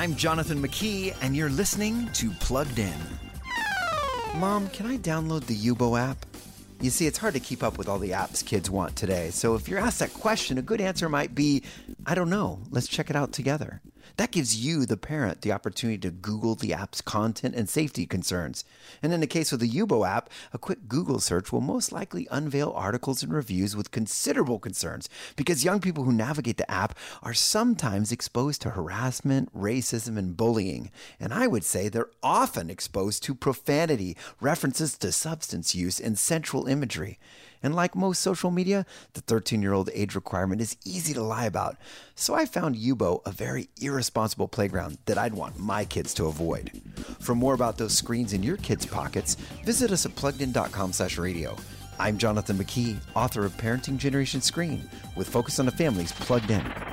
I'm Jonathan McKee, and you're listening to Plugged In. Mom, can I download the Yubo app? You see, it's hard to keep up with all the apps kids want today. So if you're asked that question, a good answer might be, I don't know. Let's check it out together. That gives you, the parent, the opportunity to Google the app's content and safety concerns. And in the case of the Yubo app, a quick Google search will most likely unveil articles and reviews with considerable concerns because young people who navigate the app are sometimes exposed to harassment, racism, and bullying. And I would say they're often exposed to profanity, references to substance use, and sensual imagery. And like most social media, the 13 year old age requirement is easy to lie about. So I found Yubo a very irresponsible playground that I'd want my kids to avoid. For more about those screens in your kids' pockets, visit us at pluggedin.com slash radio. I'm Jonathan McKee, author of Parenting Generation Screen, with Focus on the Families Plugged In.